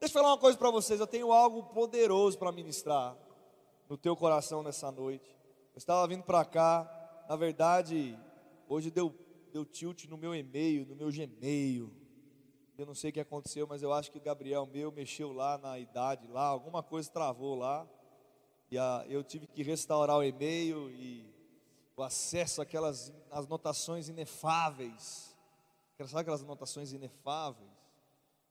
Deixa eu falar uma coisa para vocês, eu tenho algo poderoso para ministrar no teu coração nessa noite. Eu estava vindo para cá, na verdade, hoje deu, deu tilt no meu e-mail, no meu Gmail. Eu não sei o que aconteceu, mas eu acho que o Gabriel meu mexeu lá na idade, lá, alguma coisa travou lá. E a, eu tive que restaurar o e-mail e o acesso àquelas anotações inefáveis. Sabe aquelas anotações inefáveis?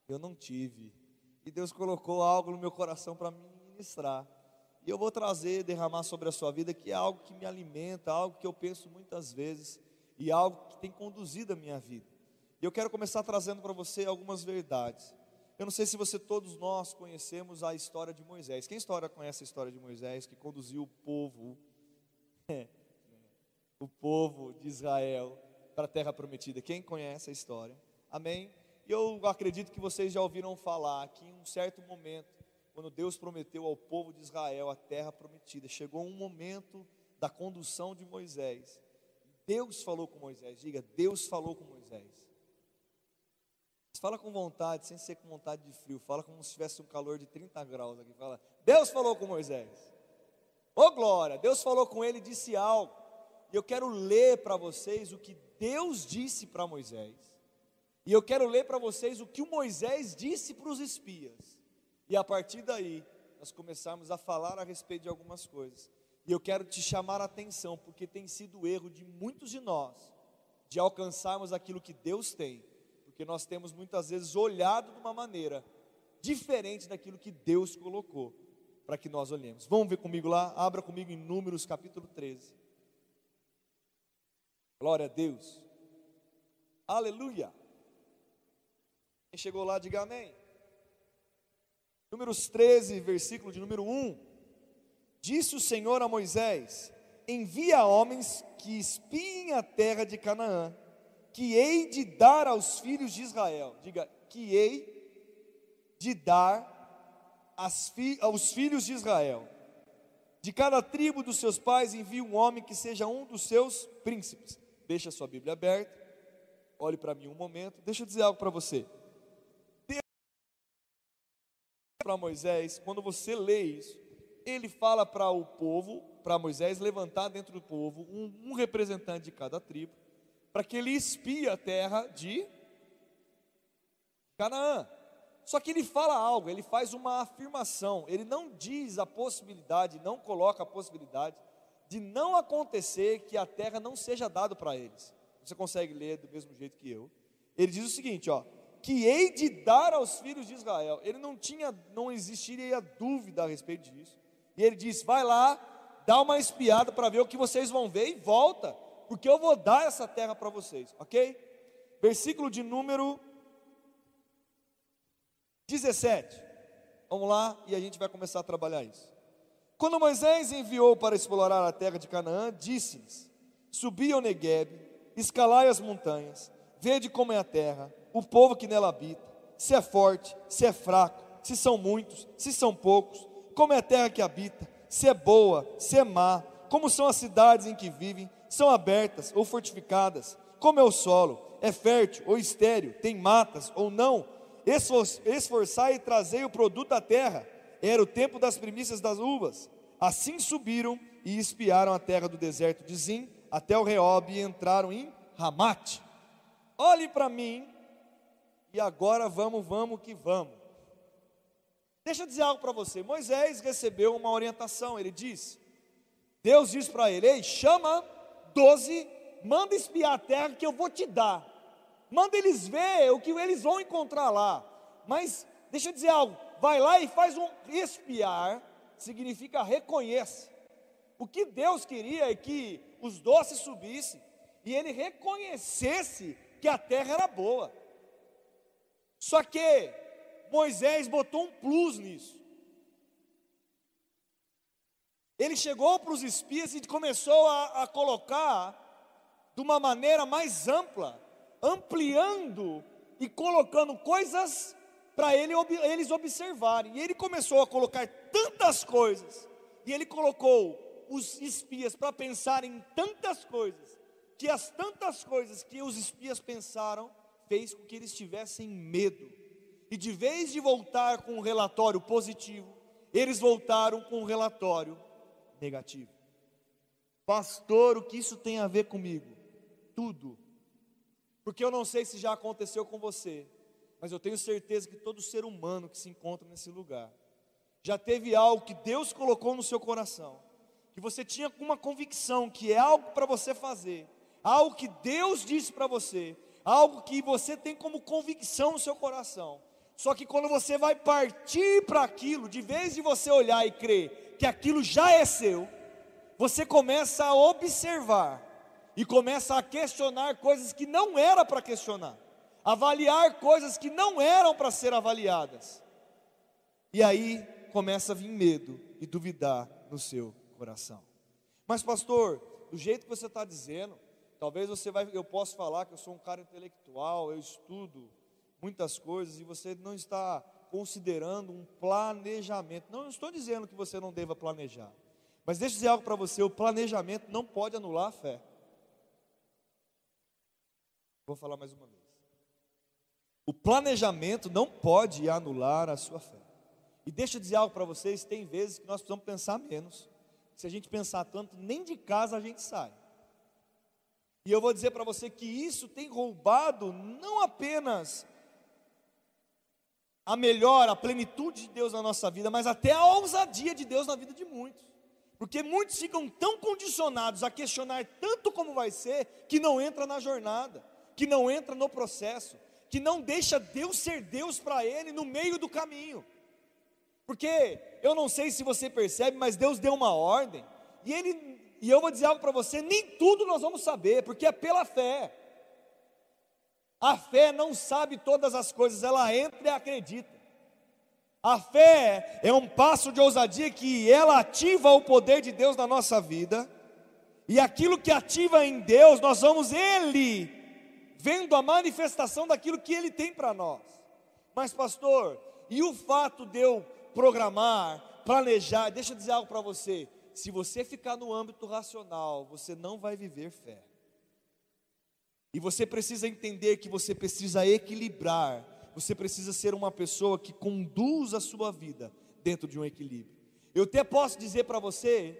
Eu não tive. E Deus colocou algo no meu coração para me ministrar. E eu vou trazer, derramar sobre a sua vida, que é algo que me alimenta, algo que eu penso muitas vezes e algo que tem conduzido a minha vida. E eu quero começar trazendo para você algumas verdades. Eu não sei se você, todos nós, conhecemos a história de Moisés. Quem história conhece a história de Moisés que conduziu o povo, o povo de Israel para a terra prometida? Quem conhece a história? Amém? Eu acredito que vocês já ouviram falar que em um certo momento, quando Deus prometeu ao povo de Israel a terra prometida, chegou um momento da condução de Moisés. Deus falou com Moisés, diga, Deus falou com Moisés. Fala com vontade, sem ser com vontade de frio. Fala como se tivesse um calor de 30 graus aqui. Fala, Deus falou com Moisés. Ô oh, glória, Deus falou com ele e disse algo. E eu quero ler para vocês o que Deus disse para Moisés. E eu quero ler para vocês o que o Moisés disse para os espias. E a partir daí, nós começarmos a falar a respeito de algumas coisas. E eu quero te chamar a atenção, porque tem sido o erro de muitos de nós, de alcançarmos aquilo que Deus tem, porque nós temos muitas vezes olhado de uma maneira diferente daquilo que Deus colocou para que nós olhemos. Vamos ver comigo lá, abra comigo em Números capítulo 13. Glória a Deus. Aleluia. Quem chegou lá, diga amém. Números 13, versículo de número 1. Disse o Senhor a Moisés: Envia homens que espiem a terra de Canaã, que hei de dar aos filhos de Israel. Diga, que hei de dar fi, aos filhos de Israel. De cada tribo dos seus pais envia um homem que seja um dos seus príncipes. Deixa a sua Bíblia aberta. Olhe para mim um momento. Deixa eu dizer algo para você para Moisés, quando você lê isso, ele fala para o povo, para Moisés levantar dentro do povo um, um representante de cada tribo, para que ele espie a terra de Canaã. Só que ele fala algo, ele faz uma afirmação, ele não diz a possibilidade, não coloca a possibilidade de não acontecer que a terra não seja dada para eles. Você consegue ler do mesmo jeito que eu. Ele diz o seguinte, ó: que hei de dar aos filhos de Israel. Ele não tinha, não existiria dúvida a respeito disso. E ele disse: vai lá, dá uma espiada para ver o que vocês vão ver e volta, porque eu vou dar essa terra para vocês, ok? Versículo de número 17. Vamos lá e a gente vai começar a trabalhar isso. Quando Moisés enviou para explorar a terra de Canaã, disse-lhes: Subi ao Negueb, escalai as montanhas, vede como é a terra, o povo que nela habita, se é forte, se é fraco, se são muitos, se são poucos, como é a terra que habita, se é boa, se é má, como são as cidades em que vivem, são abertas ou fortificadas, como é o solo, é fértil ou estéril, tem matas ou não, esforçai e trazei o produto da terra, era o tempo das primícias das uvas. Assim subiram e espiaram a terra do deserto de Zim até o Reob e entraram em Ramate. Olhe para mim e agora vamos, vamos que vamos. Deixa eu dizer algo para você. Moisés recebeu uma orientação. Ele disse: Deus disse para ele: Ei, chama doze, manda espiar a terra que eu vou te dar. Manda eles ver o que eles vão encontrar lá. Mas deixa eu dizer algo. Vai lá e faz um espiar, significa reconhece. O que Deus queria é que os doces subissem e ele reconhecesse que a terra era boa. Só que Moisés botou um plus nisso. Ele chegou para os espias e começou a, a colocar de uma maneira mais ampla, ampliando e colocando coisas para ele, eles observarem. E ele começou a colocar tantas coisas, e ele colocou os espias para pensar em tantas coisas, que as tantas coisas que os espias pensaram fez com que eles tivessem medo. E de vez de voltar com um relatório positivo, eles voltaram com um relatório negativo. Pastor, o que isso tem a ver comigo? Tudo. Porque eu não sei se já aconteceu com você, mas eu tenho certeza que todo ser humano que se encontra nesse lugar já teve algo que Deus colocou no seu coração, que você tinha uma convicção que é algo para você fazer, algo que Deus disse para você, algo que você tem como convicção no seu coração. Só que quando você vai partir para aquilo, de vez de você olhar e crer que aquilo já é seu, você começa a observar e começa a questionar coisas que não era para questionar, avaliar coisas que não eram para ser avaliadas. E aí começa a vir medo e duvidar no seu coração. Mas pastor, do jeito que você está dizendo, talvez você vai, eu possa falar que eu sou um cara intelectual, eu estudo muitas coisas e você não está considerando um planejamento. Não, eu estou dizendo que você não deva planejar. Mas deixa eu dizer algo para você: o planejamento não pode anular a fé. Vou falar mais uma vez. O planejamento não pode anular a sua fé. E deixa eu dizer algo para vocês: tem vezes que nós precisamos pensar menos. Se a gente pensar tanto, nem de casa a gente sai. E eu vou dizer para você que isso tem roubado não apenas a melhor, a plenitude de Deus na nossa vida, mas até a ousadia de Deus na vida de muitos. Porque muitos ficam tão condicionados a questionar tanto como vai ser, que não entra na jornada que não entra no processo, que não deixa Deus ser Deus para ele no meio do caminho. Porque eu não sei se você percebe, mas Deus deu uma ordem, e ele e eu vou dizer algo para você, nem tudo nós vamos saber, porque é pela fé. A fé não sabe todas as coisas, ela entra e acredita. A fé é um passo de ousadia que ela ativa o poder de Deus na nossa vida. E aquilo que ativa em Deus, nós vamos ele vendo a manifestação daquilo que Ele tem para nós. Mas, pastor, e o fato de eu programar, planejar, deixa eu dizer algo para você: se você ficar no âmbito racional, você não vai viver fé. E você precisa entender que você precisa equilibrar, você precisa ser uma pessoa que conduz a sua vida dentro de um equilíbrio. Eu até posso dizer para você,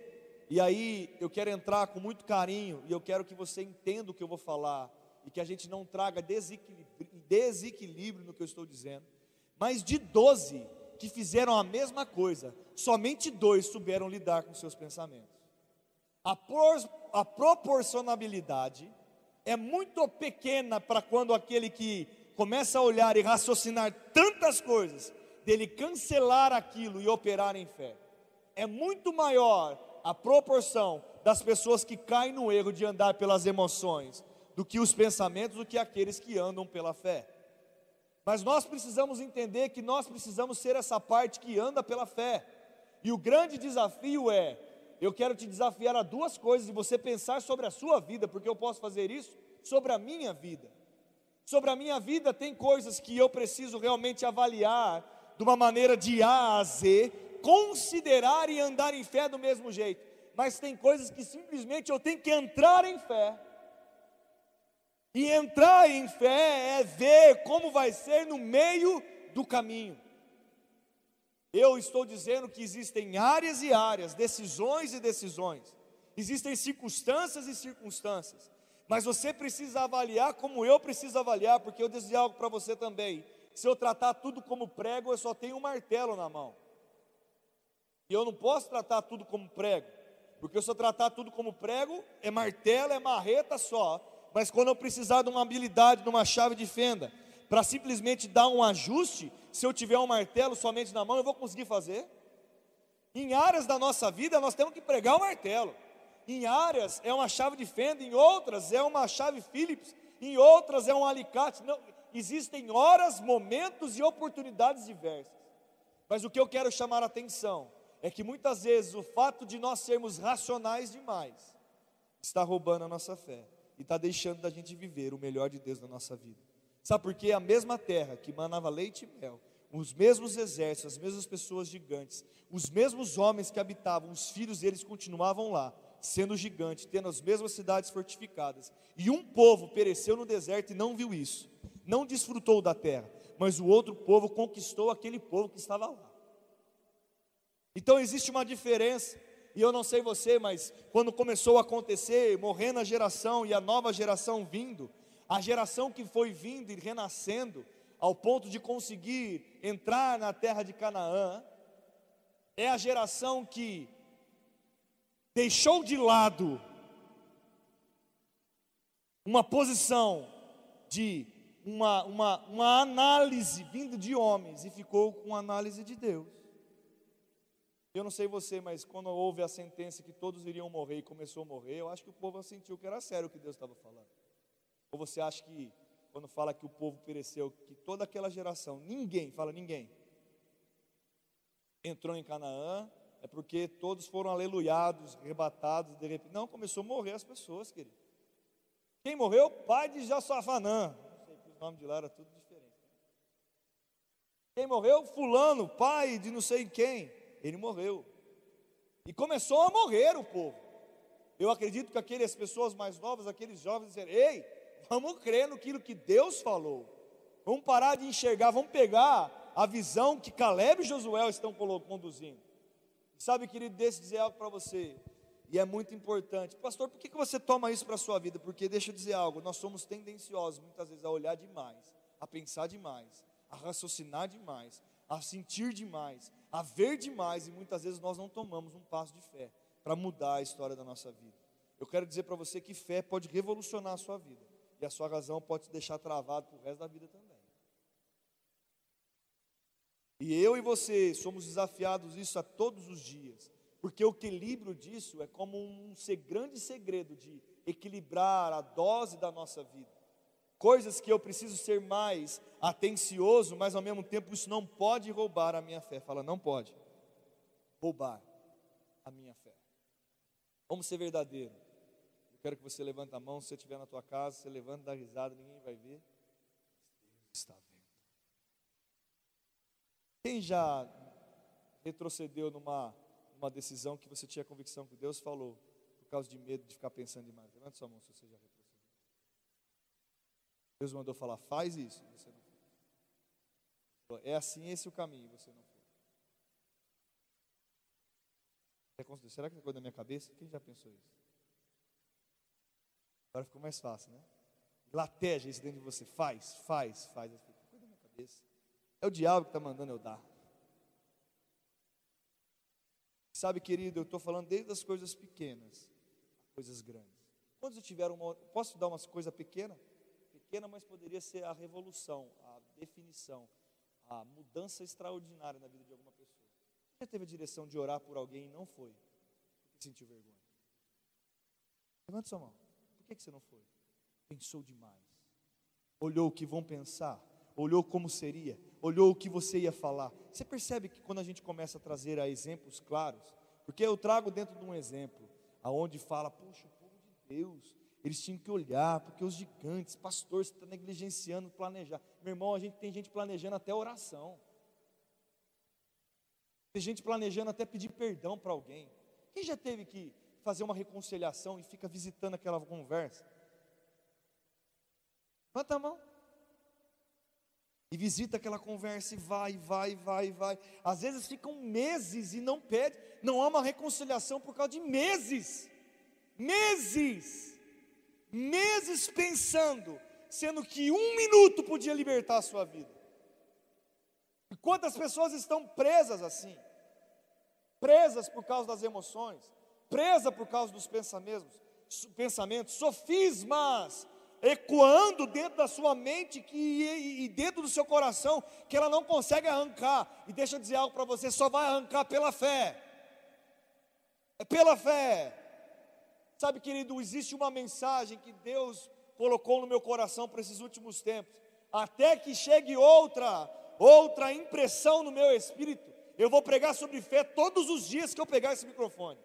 e aí eu quero entrar com muito carinho, e eu quero que você entenda o que eu vou falar e que a gente não traga desequilíbrio, desequilíbrio no que eu estou dizendo, mas de doze que fizeram a mesma coisa, somente dois souberam lidar com seus pensamentos. A, por, a proporcionabilidade é muito pequena para quando aquele que começa a olhar e raciocinar tantas coisas, dele cancelar aquilo e operar em fé. É muito maior a proporção das pessoas que caem no erro de andar pelas emoções do que os pensamentos do que aqueles que andam pela fé. Mas nós precisamos entender que nós precisamos ser essa parte que anda pela fé. E o grande desafio é: eu quero te desafiar a duas coisas e você pensar sobre a sua vida, porque eu posso fazer isso sobre a minha vida. Sobre a minha vida tem coisas que eu preciso realmente avaliar de uma maneira de A a Z, considerar e andar em fé do mesmo jeito. Mas tem coisas que simplesmente eu tenho que entrar em fé e entrar em fé é ver como vai ser no meio do caminho. Eu estou dizendo que existem áreas e áreas, decisões e decisões, existem circunstâncias e circunstâncias, mas você precisa avaliar como eu preciso avaliar, porque eu dizia algo para você também. Se eu tratar tudo como prego, eu só tenho um martelo na mão. E eu não posso tratar tudo como prego, porque se eu tratar tudo como prego, é martelo, é marreta só mas quando eu precisar de uma habilidade, de uma chave de fenda, para simplesmente dar um ajuste, se eu tiver um martelo somente na mão, eu vou conseguir fazer? Em áreas da nossa vida, nós temos que pregar o martelo. Em áreas é uma chave de fenda, em outras é uma chave Phillips, em outras é um alicate. Não, existem horas, momentos e oportunidades diversas. Mas o que eu quero chamar a atenção é que muitas vezes o fato de nós sermos racionais demais está roubando a nossa fé e está deixando da gente viver o melhor de Deus na nossa vida. Sabe por quê? A mesma terra que manava leite e mel, os mesmos exércitos, as mesmas pessoas gigantes, os mesmos homens que habitavam, os filhos deles continuavam lá, sendo gigantes, tendo as mesmas cidades fortificadas. E um povo pereceu no deserto e não viu isso, não desfrutou da terra. mas o outro povo conquistou aquele povo que estava lá. Então existe uma diferença. E eu não sei você, mas quando começou a acontecer, morrendo a geração e a nova geração vindo, a geração que foi vindo e renascendo, ao ponto de conseguir entrar na terra de Canaã, é a geração que deixou de lado uma posição de uma, uma, uma análise vindo de homens e ficou com a análise de Deus. Eu não sei você, mas quando houve a sentença que todos iriam morrer e começou a morrer, eu acho que o povo sentiu que era sério o que Deus estava falando. Ou você acha que, quando fala que o povo pereceu, que toda aquela geração, ninguém, fala ninguém, entrou em Canaã, é porque todos foram aleluiados, rebatados, de repente. Não, começou a morrer as pessoas, querido. Quem morreu? Pai de Jossafanã. Não sei que os de lá eram tudo diferente. Quem morreu? Fulano, pai de não sei quem. Ele morreu. E começou a morrer o povo. Eu acredito que aquelas pessoas mais novas, aqueles jovens, disseram: Ei, vamos crer no que Deus falou. Vamos parar de enxergar, vamos pegar a visão que Caleb e Josué estão conduzindo. Sabe, querido, deixa eu dizer algo para você, e é muito importante. Pastor, por que você toma isso para a sua vida? Porque, deixa eu dizer algo, nós somos tendenciosos muitas vezes a olhar demais, a pensar demais, a raciocinar demais, a sentir demais, a ver demais, e muitas vezes nós não tomamos um passo de fé para mudar a história da nossa vida. Eu quero dizer para você que fé pode revolucionar a sua vida, e a sua razão pode te deixar travado para o resto da vida também. E eu e você somos desafiados isso a todos os dias, porque o equilíbrio disso é como um grande segredo de equilibrar a dose da nossa vida. Coisas que eu preciso ser mais atencioso, mas ao mesmo tempo isso não pode roubar a minha fé. Fala, não pode roubar a minha fé. Vamos ser verdadeiro. Eu quero que você levante a mão, se você estiver na tua casa, você levanta, dá risada, ninguém vai ver. Deus está vendo. Quem já retrocedeu numa, numa decisão que você tinha convicção que Deus falou, por causa de medo de ficar pensando demais? Levante sua mão se você já retrocedeu. Deus mandou falar, faz isso, você não fez. É assim esse é o caminho, você não fez. Será que é coisa da minha cabeça? Quem já pensou isso? Agora ficou mais fácil, né? Lateja isso dentro de você. Faz, faz, faz. Coisa da minha cabeça. É o diabo que está mandando eu dar. Sabe, querido, eu estou falando desde as coisas pequenas coisas grandes. Quando tiveram uma. Posso dar umas coisas pequenas? Pequena, mas poderia ser a revolução, a definição, a mudança extraordinária na vida de alguma pessoa. Você já teve a direção de orar por alguém e não foi? Porque sentiu vergonha. Levante sua mão. Por que você não foi? Pensou demais. Olhou o que vão pensar olhou como seria, olhou o que você ia falar. Você percebe que quando a gente começa a trazer a exemplos claros, porque eu trago dentro de um exemplo, aonde fala, poxa, o povo de Deus, eles tinham que olhar, porque os gigantes, pastor, você está negligenciando planejar. Meu irmão, a gente tem gente planejando até oração. Tem gente planejando até pedir perdão para alguém. Quem já teve que fazer uma reconciliação e fica visitando aquela conversa? Levanta a mão e visita aquela conversa e vai, vai, vai, vai. Às vezes ficam meses e não pede, não há uma reconciliação por causa de meses. Meses. Meses pensando, sendo que um minuto podia libertar a sua vida. E quantas pessoas estão presas assim? Presas por causa das emoções, presas por causa dos pensamentos, pensamentos, sofismas, ecoando dentro da sua mente que, e, e dentro do seu coração que ela não consegue arrancar. E deixa eu dizer algo para você: só vai arrancar pela fé. É pela fé. Sabe, querido, existe uma mensagem que Deus colocou no meu coração para esses últimos tempos. Até que chegue outra, outra impressão no meu espírito, eu vou pregar sobre fé todos os dias que eu pegar esse microfone.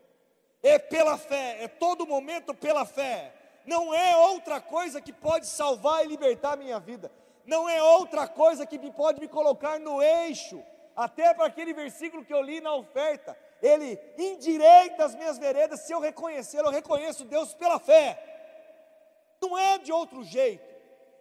É pela fé, é todo momento pela fé não é outra coisa que pode salvar e libertar a minha vida, não é outra coisa que pode me colocar no eixo, até para aquele versículo que eu li na oferta, ele endireita as minhas veredas, se eu reconhecer, eu reconheço Deus pela fé, não é de outro jeito,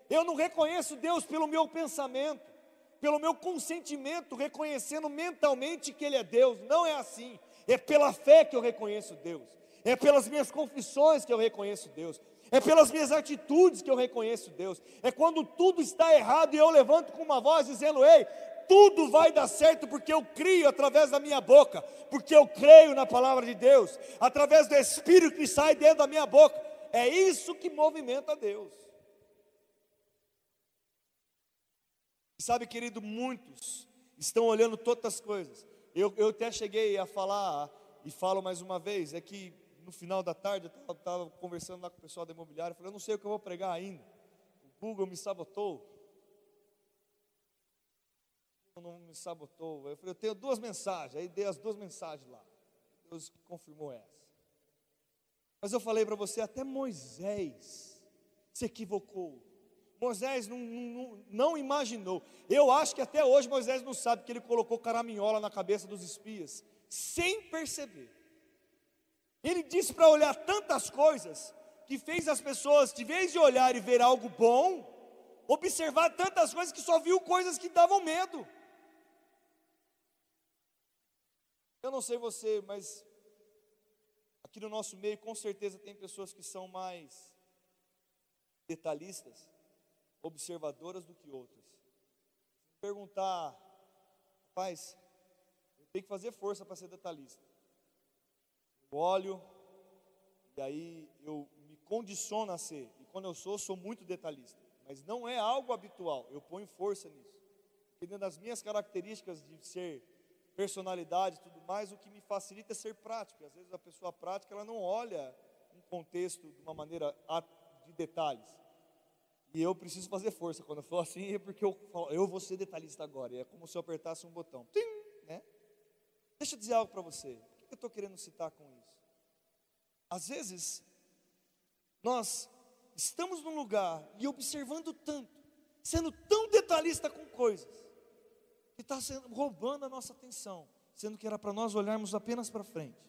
eu não reconheço Deus pelo meu pensamento, pelo meu consentimento, reconhecendo mentalmente que Ele é Deus. Não é assim. É pela fé que eu reconheço Deus. É pelas minhas confissões que eu reconheço Deus. É pelas minhas atitudes que eu reconheço Deus. É quando tudo está errado e eu levanto com uma voz dizendo: Ei, tudo vai dar certo porque eu crio através da minha boca, porque eu creio na palavra de Deus, através do Espírito que sai dentro da minha boca. É isso que movimenta Deus. Sabe, querido, muitos estão olhando todas as coisas. Eu, eu até cheguei a falar, e falo mais uma vez, é que no final da tarde eu estava conversando lá com o pessoal da imobiliária, falei, eu não sei o que eu vou pregar ainda. O Google me sabotou. Não me sabotou. Eu falei, eu tenho duas mensagens. Aí dei as duas mensagens lá. Deus confirmou essa. Mas eu falei para você, até Moisés se equivocou. Moisés não, não, não, imaginou. Eu acho que até hoje Moisés não sabe que ele colocou caraminhola na cabeça dos espias, sem perceber. Ele disse para olhar tantas coisas, que fez as pessoas, de vez de olhar e ver algo bom, observar tantas coisas que só viu coisas que davam medo. Eu não sei você, mas aqui no nosso meio com certeza tem pessoas que são mais detalhistas, observadoras do que outras. Perguntar, rapaz, eu tenho que fazer força para ser detalhista. Eu olho e aí eu me condiciono a ser. E quando eu sou, sou muito detalhista. Mas não é algo habitual. Eu ponho força nisso. Porque das minhas características de ser personalidade e tudo mais, o que me facilita é ser prático. Às vezes a pessoa prática ela não olha um contexto de uma maneira de detalhes. E eu preciso fazer força. Quando eu falo assim, é porque eu falo, eu vou ser detalhista agora. É como se eu apertasse um botão. Tim, né? Deixa eu dizer algo para você. O que eu estou querendo citar com isso? Às vezes, nós estamos num lugar e observando tanto, sendo tão detalhista com coisas, que está roubando a nossa atenção, sendo que era para nós olharmos apenas para frente.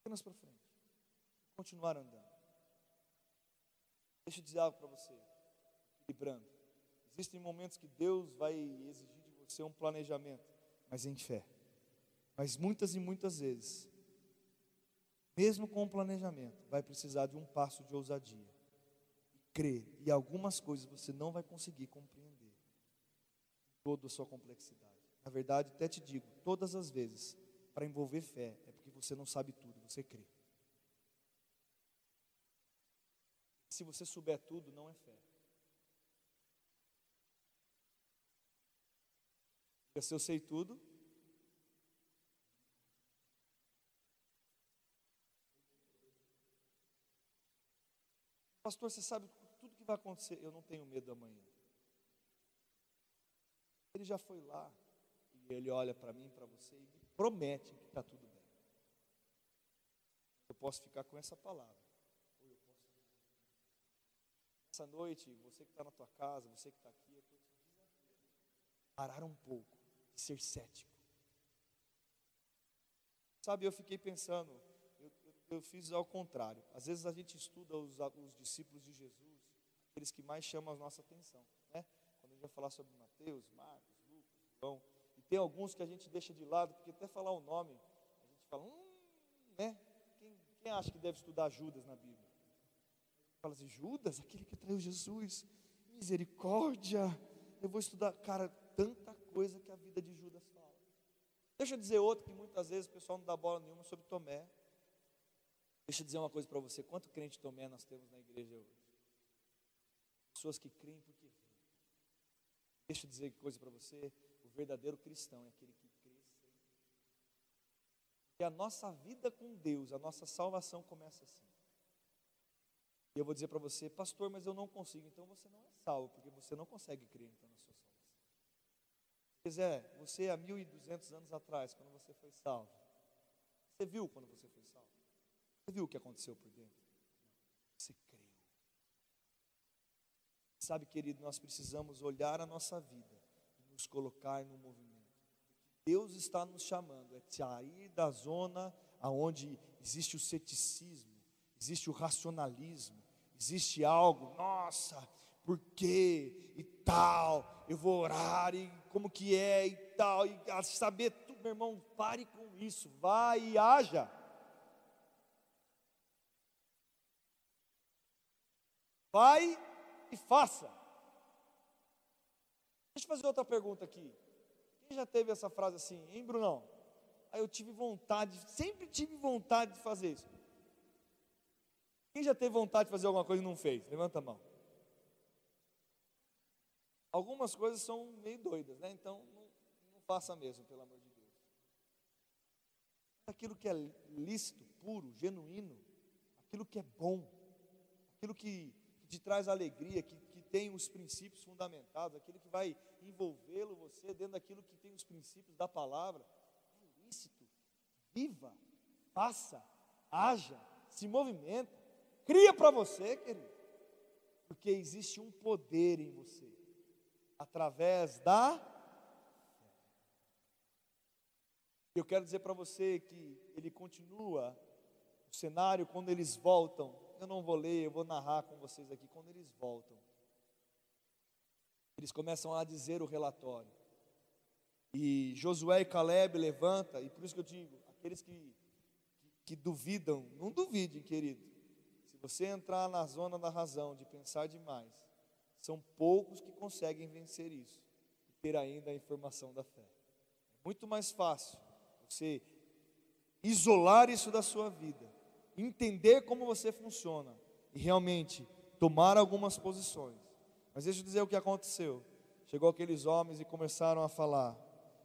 Apenas para frente. Continuar andando. Deixa eu dizer algo para você, equilibrando. Existem momentos que Deus vai exigir de você um planejamento, mas em fé. Mas muitas e muitas vezes, mesmo com o planejamento, vai precisar de um passo de ousadia. E crer. E algumas coisas você não vai conseguir compreender toda a sua complexidade. Na verdade, até te digo, todas as vezes, para envolver fé, é porque você não sabe tudo, você crê. Se você souber tudo, não é fé. Se eu sei tudo, Pastor, você sabe tudo que vai acontecer. Eu não tenho medo amanhã. Ele já foi lá e ele olha para mim, para você e me promete que está tudo bem. Eu posso ficar com essa palavra. Ou eu posso. Essa noite, você que está na tua casa, você que está aqui, eu estou te desafiando. Parar um pouco de ser cético. Sabe, eu fiquei pensando, eu, eu, eu, fiz ao contrário. Às vezes a gente estuda os, os discípulos de Jesus, aqueles que mais chamam a nossa atenção. Né? Gente vai falar sobre Mateus, Marcos, João. E tem alguns que a gente deixa de lado, porque até falar o nome, a gente fala, hum, né? Quem, quem acha que deve estudar Judas na Bíblia? Fala assim, Judas, aquele que traiu Jesus, misericórdia. Eu vou estudar, cara, tanta coisa que a vida de Judas fala. Deixa eu dizer outro que muitas vezes o pessoal não dá bola nenhuma sobre Tomé. Deixa eu dizer uma coisa para você: quanto crente Tomé nós temos na igreja hoje? Pessoas que creem porque. Deixa eu dizer coisa para você: verdadeiro cristão é aquele que sempre. E a nossa vida com Deus, a nossa salvação começa assim. E eu vou dizer para você, pastor, mas eu não consigo. Então você não é salvo, porque você não consegue crer então na sua salvação. Se quiser, você há 1200 anos atrás, quando você foi salvo, você viu quando você foi salvo? Você viu o que aconteceu por dentro? Você creu. Sabe, querido, nós precisamos olhar a nossa vida nos colocar no movimento. Deus está nos chamando é sair da zona aonde existe o ceticismo, existe o racionalismo, existe algo, nossa, por quê e tal, eu vou orar e como que é e tal, e saber tudo, meu irmão, pare com isso, vai e haja. Vai e faça. Deixa eu fazer outra pergunta aqui. Quem já teve essa frase assim, hein, Brunão? Aí eu tive vontade, sempre tive vontade de fazer isso. Quem já teve vontade de fazer alguma coisa e não fez? Levanta a mão. Algumas coisas são meio doidas, né? Então não, não faça mesmo, pelo amor de Deus. Aquilo que é lícito, puro, genuíno, aquilo que é bom, aquilo que, que te traz alegria, que, que tem os princípios fundamentados, aquilo que vai envolvê-lo você dentro daquilo que tem os princípios da palavra, é lícito. Viva, faça, haja, se movimenta, cria para você, querido, porque existe um poder em você, através da Eu quero dizer para você que ele continua o cenário quando eles voltam. Eu não vou ler, eu vou narrar com vocês aqui. Quando eles voltam, eles começam a dizer o relatório. E Josué e Caleb levanta, e por isso que eu digo, aqueles que, que, duvidam, não duvidem, querido. Se você entrar na zona da razão, de pensar demais, são poucos que conseguem vencer isso e ter ainda a informação da fé. É muito mais fácil você isolar isso da sua vida, entender como você funciona e realmente tomar algumas posições. Mas deixa eu dizer o que aconteceu. Chegou aqueles homens e começaram a falar,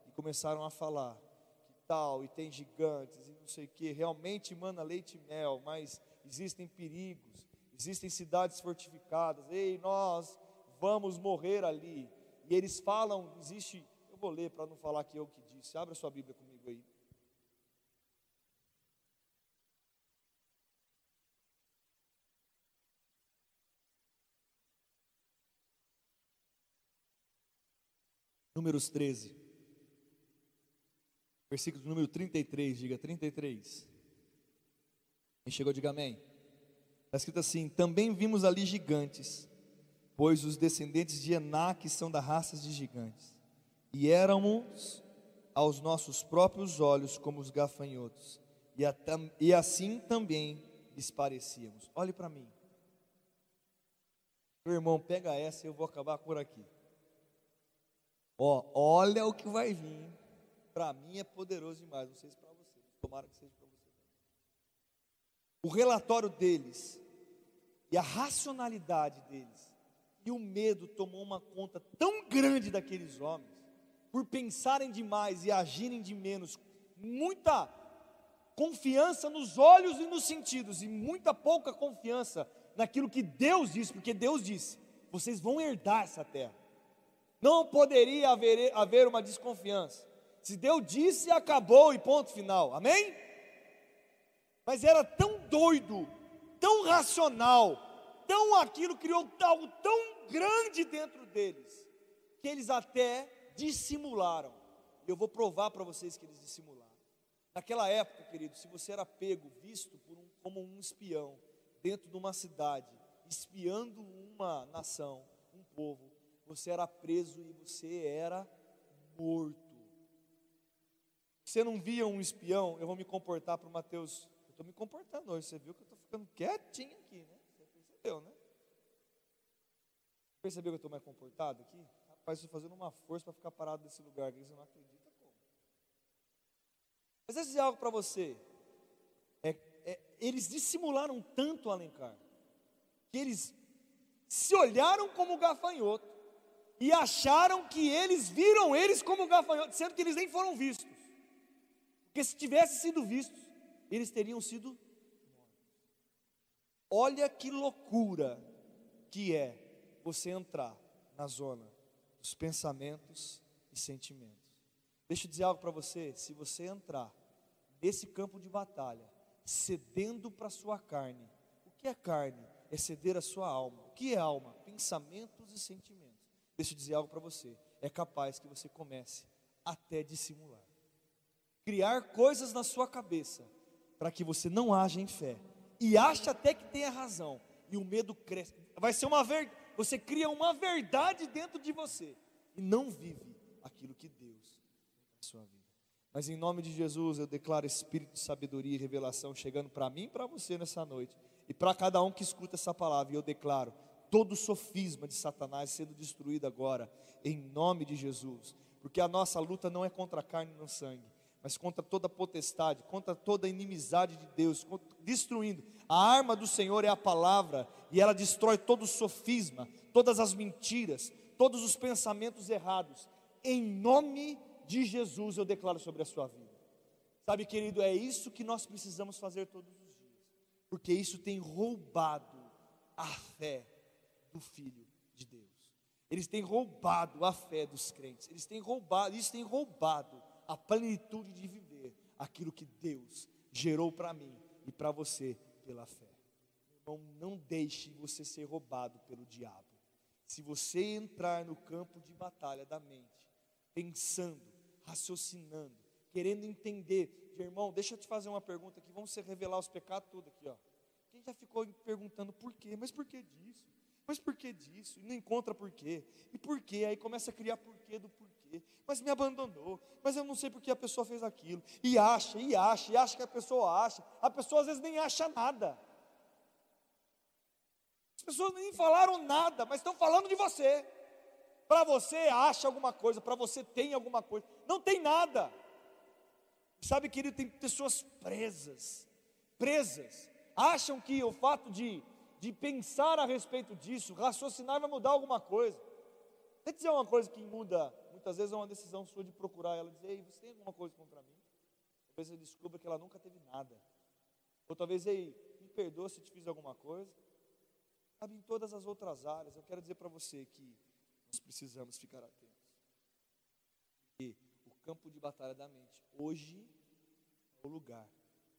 e começaram a falar que tal, e tem gigantes, e não sei o que, realmente mana leite e mel, mas existem perigos, existem cidades fortificadas, ei, nós vamos morrer ali. E eles falam, existe, eu vou ler para não falar que eu que disse, abra sua Bíblia comigo aí. Números 13. Versículo número 33, diga 33. Quem chegou, diga amém. Está escrito assim: Também vimos ali gigantes, pois os descendentes de Enaque são da raça de gigantes, e éramos aos nossos próprios olhos como os gafanhotos, e, e assim também lhes parecíamos. Olhe para mim. Meu irmão, pega essa e eu vou acabar por aqui. Ó, olha o que vai vir. Para mim é poderoso demais. Não sei se para você. Tomara que seja para você. O relatório deles e a racionalidade deles e o medo tomou uma conta tão grande daqueles homens por pensarem demais e agirem de menos, muita confiança nos olhos e nos sentidos e muita pouca confiança naquilo que Deus disse, porque Deus disse: vocês vão herdar essa terra. Não poderia haver, haver uma desconfiança. Se Deus disse, acabou e ponto final. Amém? Mas era tão doido, tão racional, tão aquilo criou algo tão grande dentro deles, que eles até dissimularam. Eu vou provar para vocês que eles dissimularam. Naquela época, querido, se você era pego, visto um, como um espião dentro de uma cidade, espiando uma nação, um povo, você era preso e você era morto. Você não via um espião, eu vou me comportar para o Mateus. Eu estou me comportando hoje, você viu que eu estou ficando quietinho aqui, né? Você percebeu, né? Percebeu que eu estou mais comportado aqui? Rapaz, estou fazendo uma força para ficar parado nesse lugar aqui, você não acredita como. Mas eu dizer algo para você. É, é, eles dissimularam tanto Alencar, que eles se olharam como gafanhoto e acharam que eles viram eles como gafanhotos, sendo que eles nem foram vistos. Porque se tivessem sido vistos, eles teriam sido. Olha que loucura que é você entrar na zona dos pensamentos e sentimentos. Deixa eu dizer algo para você: se você entrar nesse campo de batalha, cedendo para a sua carne, o que é carne? É ceder a sua alma. O que é alma? Pensamentos e sentimentos Deixa eu dizer algo para você. É capaz que você comece até dissimular. Criar coisas na sua cabeça para que você não haja em fé. E ache até que tenha razão. E o medo cresce. Vai ser uma ver... você cria uma verdade dentro de você e não vive aquilo que Deus tem para a sua vida. Mas em nome de Jesus, eu declaro espírito de sabedoria e revelação chegando para mim e para você nessa noite, e para cada um que escuta essa palavra, e eu declaro todo sofisma de Satanás sendo destruído agora, em nome de Jesus, porque a nossa luta não é contra a carne e o sangue, mas contra toda potestade, contra toda inimizade de Deus, destruindo. A arma do Senhor é a palavra, e ela destrói todo sofisma, todas as mentiras, todos os pensamentos errados. Em nome de Jesus eu declaro sobre a sua vida. Sabe, querido, é isso que nós precisamos fazer todos os dias, porque isso tem roubado a fé do Filho de Deus. Eles têm roubado a fé dos crentes. Eles têm roubado, isso tem roubado a plenitude de viver aquilo que Deus gerou para mim e para você pela fé. Irmão, não deixe você ser roubado pelo diabo. Se você entrar no campo de batalha da mente, pensando, raciocinando, querendo entender, de irmão, deixa eu te fazer uma pergunta aqui, vamos revelar os pecados tudo aqui, ó. Quem já ficou perguntando por quê? Mas por que disso? Mas por que disso? E não encontra por quê. E por quê? Aí começa a criar porquê do porquê. Mas me abandonou. Mas eu não sei por que a pessoa fez aquilo. E acha, e acha, e acha que a pessoa acha. A pessoa às vezes nem acha nada. As pessoas nem falaram nada, mas estão falando de você. Para você acha alguma coisa, para você tem alguma coisa. Não tem nada. Sabe, querido, tem pessoas presas. Presas. Acham que o fato de de pensar a respeito disso, raciocinar vai mudar alguma coisa. Quer dizer uma coisa que muda, muitas vezes é uma decisão sua de procurar ela, dizer, ei, você tem alguma coisa contra mim? Talvez você descubra que ela nunca teve nada. Ou talvez, ei, me perdoa se te fiz alguma coisa. Sabe, em todas as outras áreas, eu quero dizer para você que nós precisamos ficar atentos. E o campo de batalha da mente, hoje, é o lugar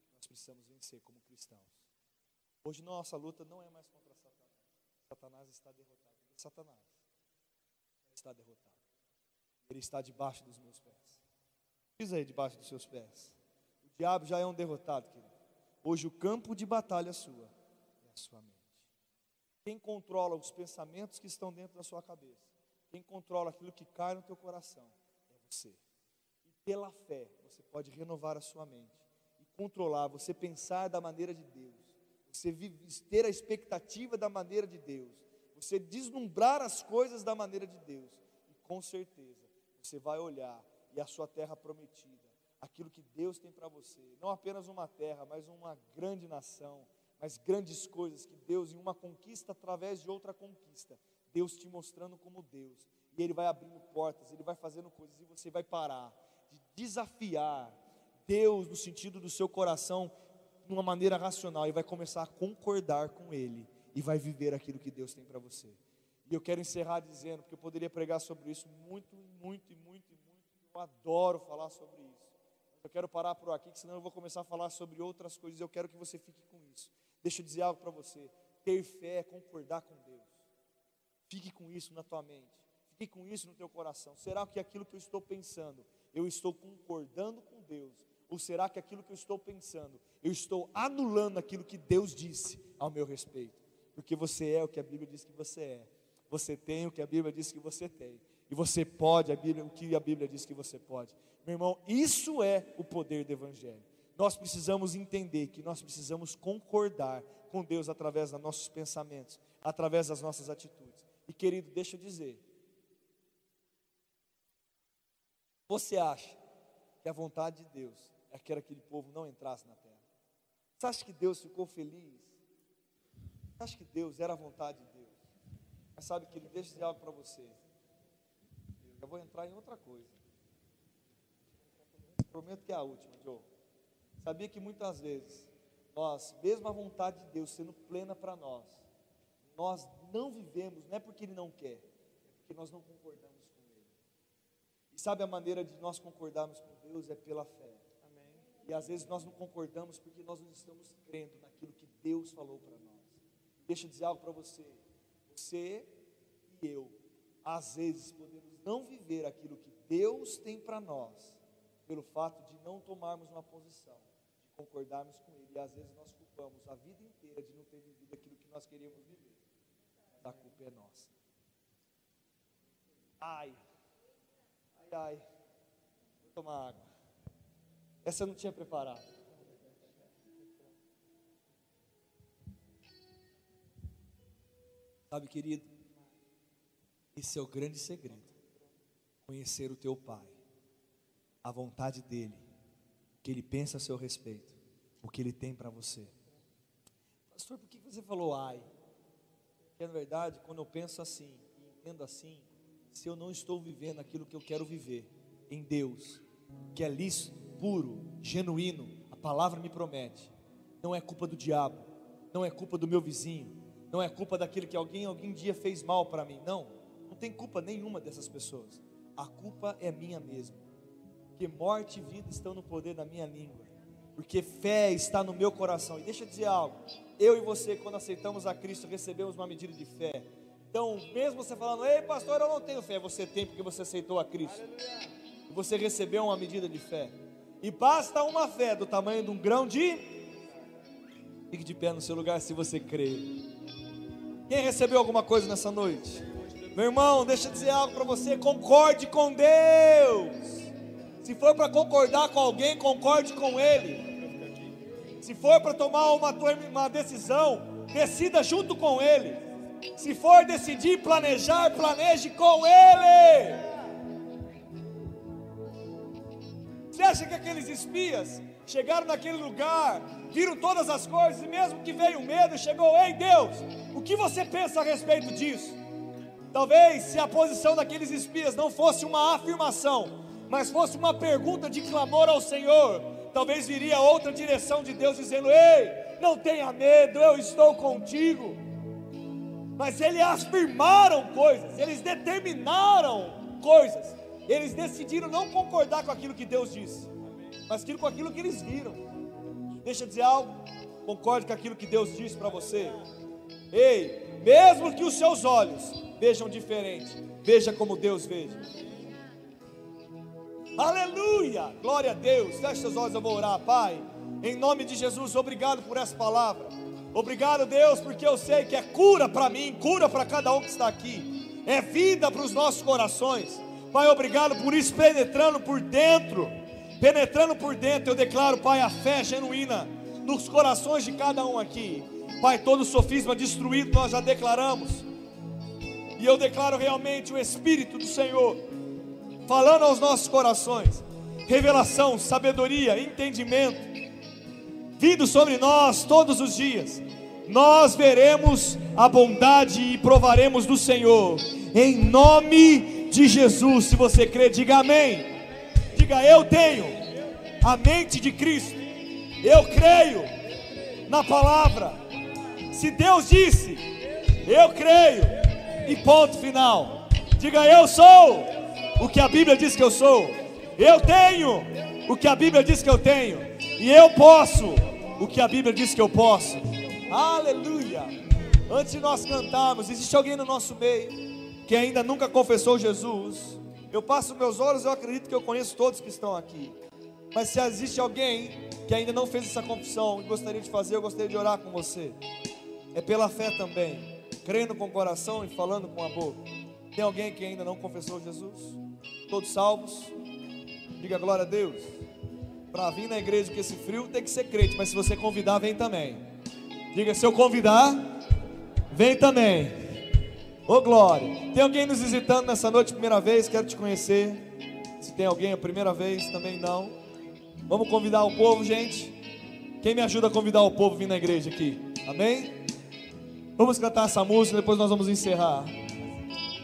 que nós precisamos vencer como cristãos. Hoje nossa luta não é mais contra Satanás. Satanás está derrotado. É Satanás está derrotado. Ele está debaixo dos meus pés. Pisa aí debaixo dos seus pés. O diabo já é um derrotado, querido. Hoje o campo de batalha é sua é a sua mente. Quem controla os pensamentos que estão dentro da sua cabeça, quem controla aquilo que cai no teu coração, é você. E pela fé, você pode renovar a sua mente e controlar, você pensar da maneira de Deus você ter a expectativa da maneira de Deus, você deslumbrar as coisas da maneira de Deus, e com certeza você vai olhar e a sua terra prometida, aquilo que Deus tem para você, não apenas uma terra, mas uma grande nação, mas grandes coisas que Deus, em uma conquista através de outra conquista, Deus te mostrando como Deus, e Ele vai abrindo portas, Ele vai fazendo coisas, e você vai parar de desafiar Deus no sentido do seu coração de uma maneira racional e vai começar a concordar com Ele e vai viver aquilo que Deus tem para você. E eu quero encerrar dizendo, porque eu poderia pregar sobre isso muito, muito, muito, muito. Eu adoro falar sobre isso. Eu quero parar por aqui, senão eu vou começar a falar sobre outras coisas. Eu quero que você fique com isso. Deixa eu dizer algo para você. Ter fé é concordar com Deus. Fique com isso na tua mente. Fique com isso no teu coração. Será que aquilo que eu estou pensando, eu estou concordando com Deus? Ou será que aquilo que eu estou pensando, eu estou anulando aquilo que Deus disse ao meu respeito? Porque você é o que a Bíblia diz que você é. Você tem o que a Bíblia diz que você tem. E você pode a Bíblia, o que a Bíblia diz que você pode. Meu irmão, isso é o poder do Evangelho. Nós precisamos entender que nós precisamos concordar com Deus através dos nossos pensamentos, através das nossas atitudes. E querido, deixa eu dizer. Você acha que a vontade de Deus é que aquele povo não entrasse na terra. Você acha que Deus ficou feliz? Você acha que Deus era a vontade de Deus? Mas sabe que Ele deixa dizer algo para você. Eu vou entrar em outra coisa. Prometo que é a última, Joe. Sabia que muitas vezes nós, mesmo a vontade de Deus sendo plena para nós, nós não vivemos, não é porque Ele não quer, é porque nós não concordamos com Ele. E sabe a maneira de nós concordarmos com Deus é pela fé. E às vezes nós não concordamos porque nós não estamos crendo naquilo que Deus falou para nós. Deixa eu dizer algo para você. Você e eu, às vezes, podemos não viver aquilo que Deus tem para nós, pelo fato de não tomarmos uma posição, de concordarmos com Ele. E às vezes nós culpamos a vida inteira de não ter vivido aquilo que nós queríamos viver. a culpa é nossa. Ai, ai, ai. Vou tomar água. Essa eu não tinha preparado. Sabe, querido, esse é o grande segredo. Conhecer o teu Pai, a vontade dEle, o que Ele pensa a seu respeito, o que Ele tem para você. Pastor, por que você falou ai? Porque na verdade, quando eu penso assim, entendo assim, se eu não estou vivendo aquilo que eu quero viver em Deus, que é lícito, puro, genuíno, a palavra me promete, não é culpa do diabo, não é culpa do meu vizinho, não é culpa daquilo que alguém algum dia fez mal para mim. Não, não tem culpa nenhuma dessas pessoas. A culpa é minha mesmo. Porque morte e vida estão no poder da minha língua. Porque fé está no meu coração. E deixa eu dizer algo. Eu e você, quando aceitamos a Cristo, recebemos uma medida de fé. Então, mesmo você falando, ei pastor, eu não tenho fé, você tem porque você aceitou a Cristo. E você recebeu uma medida de fé. E basta uma fé do tamanho de um grão de. Fique de pé no seu lugar se você crê. Quem recebeu alguma coisa nessa noite? Meu irmão, deixa eu dizer algo para você: concorde com Deus. Se for para concordar com alguém, concorde com Ele. Se for para tomar uma, uma decisão, decida junto com Ele. Se for decidir planejar, planeje com Ele. Você acha que aqueles espias chegaram naquele lugar, viram todas as coisas, e mesmo que veio medo, chegou, ei Deus, o que você pensa a respeito disso? Talvez se a posição daqueles espias não fosse uma afirmação, mas fosse uma pergunta de clamor ao Senhor, talvez viria outra direção de Deus dizendo: Ei, não tenha medo, eu estou contigo. Mas eles afirmaram coisas, eles determinaram coisas, eles decidiram não concordar com aquilo que Deus disse mas com aquilo que eles viram. Deixa eu dizer algo, concorde com aquilo que Deus disse para você. Ei, mesmo que os seus olhos vejam diferente, veja como Deus veja. Aleluia! Glória a Deus. Feche seus olhos, eu vou orar, Pai. Em nome de Jesus, obrigado por essa palavra. Obrigado, Deus, porque eu sei que é cura para mim, cura para cada um que está aqui. É vida para os nossos corações. Pai, obrigado por isso penetrando por dentro penetrando por dentro, eu declaro, Pai, a fé genuína nos corações de cada um aqui. Pai, todo sofisma destruído nós já declaramos. E eu declaro realmente o Espírito do Senhor falando aos nossos corações. Revelação, sabedoria, entendimento, vindo sobre nós todos os dias. Nós veremos a bondade e provaremos do Senhor. Em nome de Jesus, se você crê, diga amém. Diga, eu tenho a mente de Cristo. Eu creio na palavra. Se Deus disse, eu creio. E ponto final. Diga, eu sou o que a Bíblia diz que eu sou. Eu tenho o que a Bíblia diz que eu tenho. E eu posso o que a Bíblia diz que eu posso. Aleluia. Antes de nós cantarmos, existe alguém no nosso meio que ainda nunca confessou Jesus? Eu passo meus olhos, eu acredito que eu conheço todos que estão aqui. Mas se existe alguém que ainda não fez essa confissão e gostaria de fazer, eu gostaria de orar com você. É pela fé também, crendo com o coração e falando com a boca. Tem alguém que ainda não confessou Jesus? Todos salvos? Diga glória a Deus. Para vir na igreja com esse frio tem que ser crente, mas se você convidar, vem também. Diga, se eu convidar, vem também. Ô oh, glória. Tem alguém nos visitando nessa noite, primeira vez? Quero te conhecer. Se tem alguém a primeira vez, também não. Vamos convidar o povo, gente. Quem me ajuda a convidar o povo a vir na igreja aqui? Amém? Vamos cantar essa música, depois nós vamos encerrar.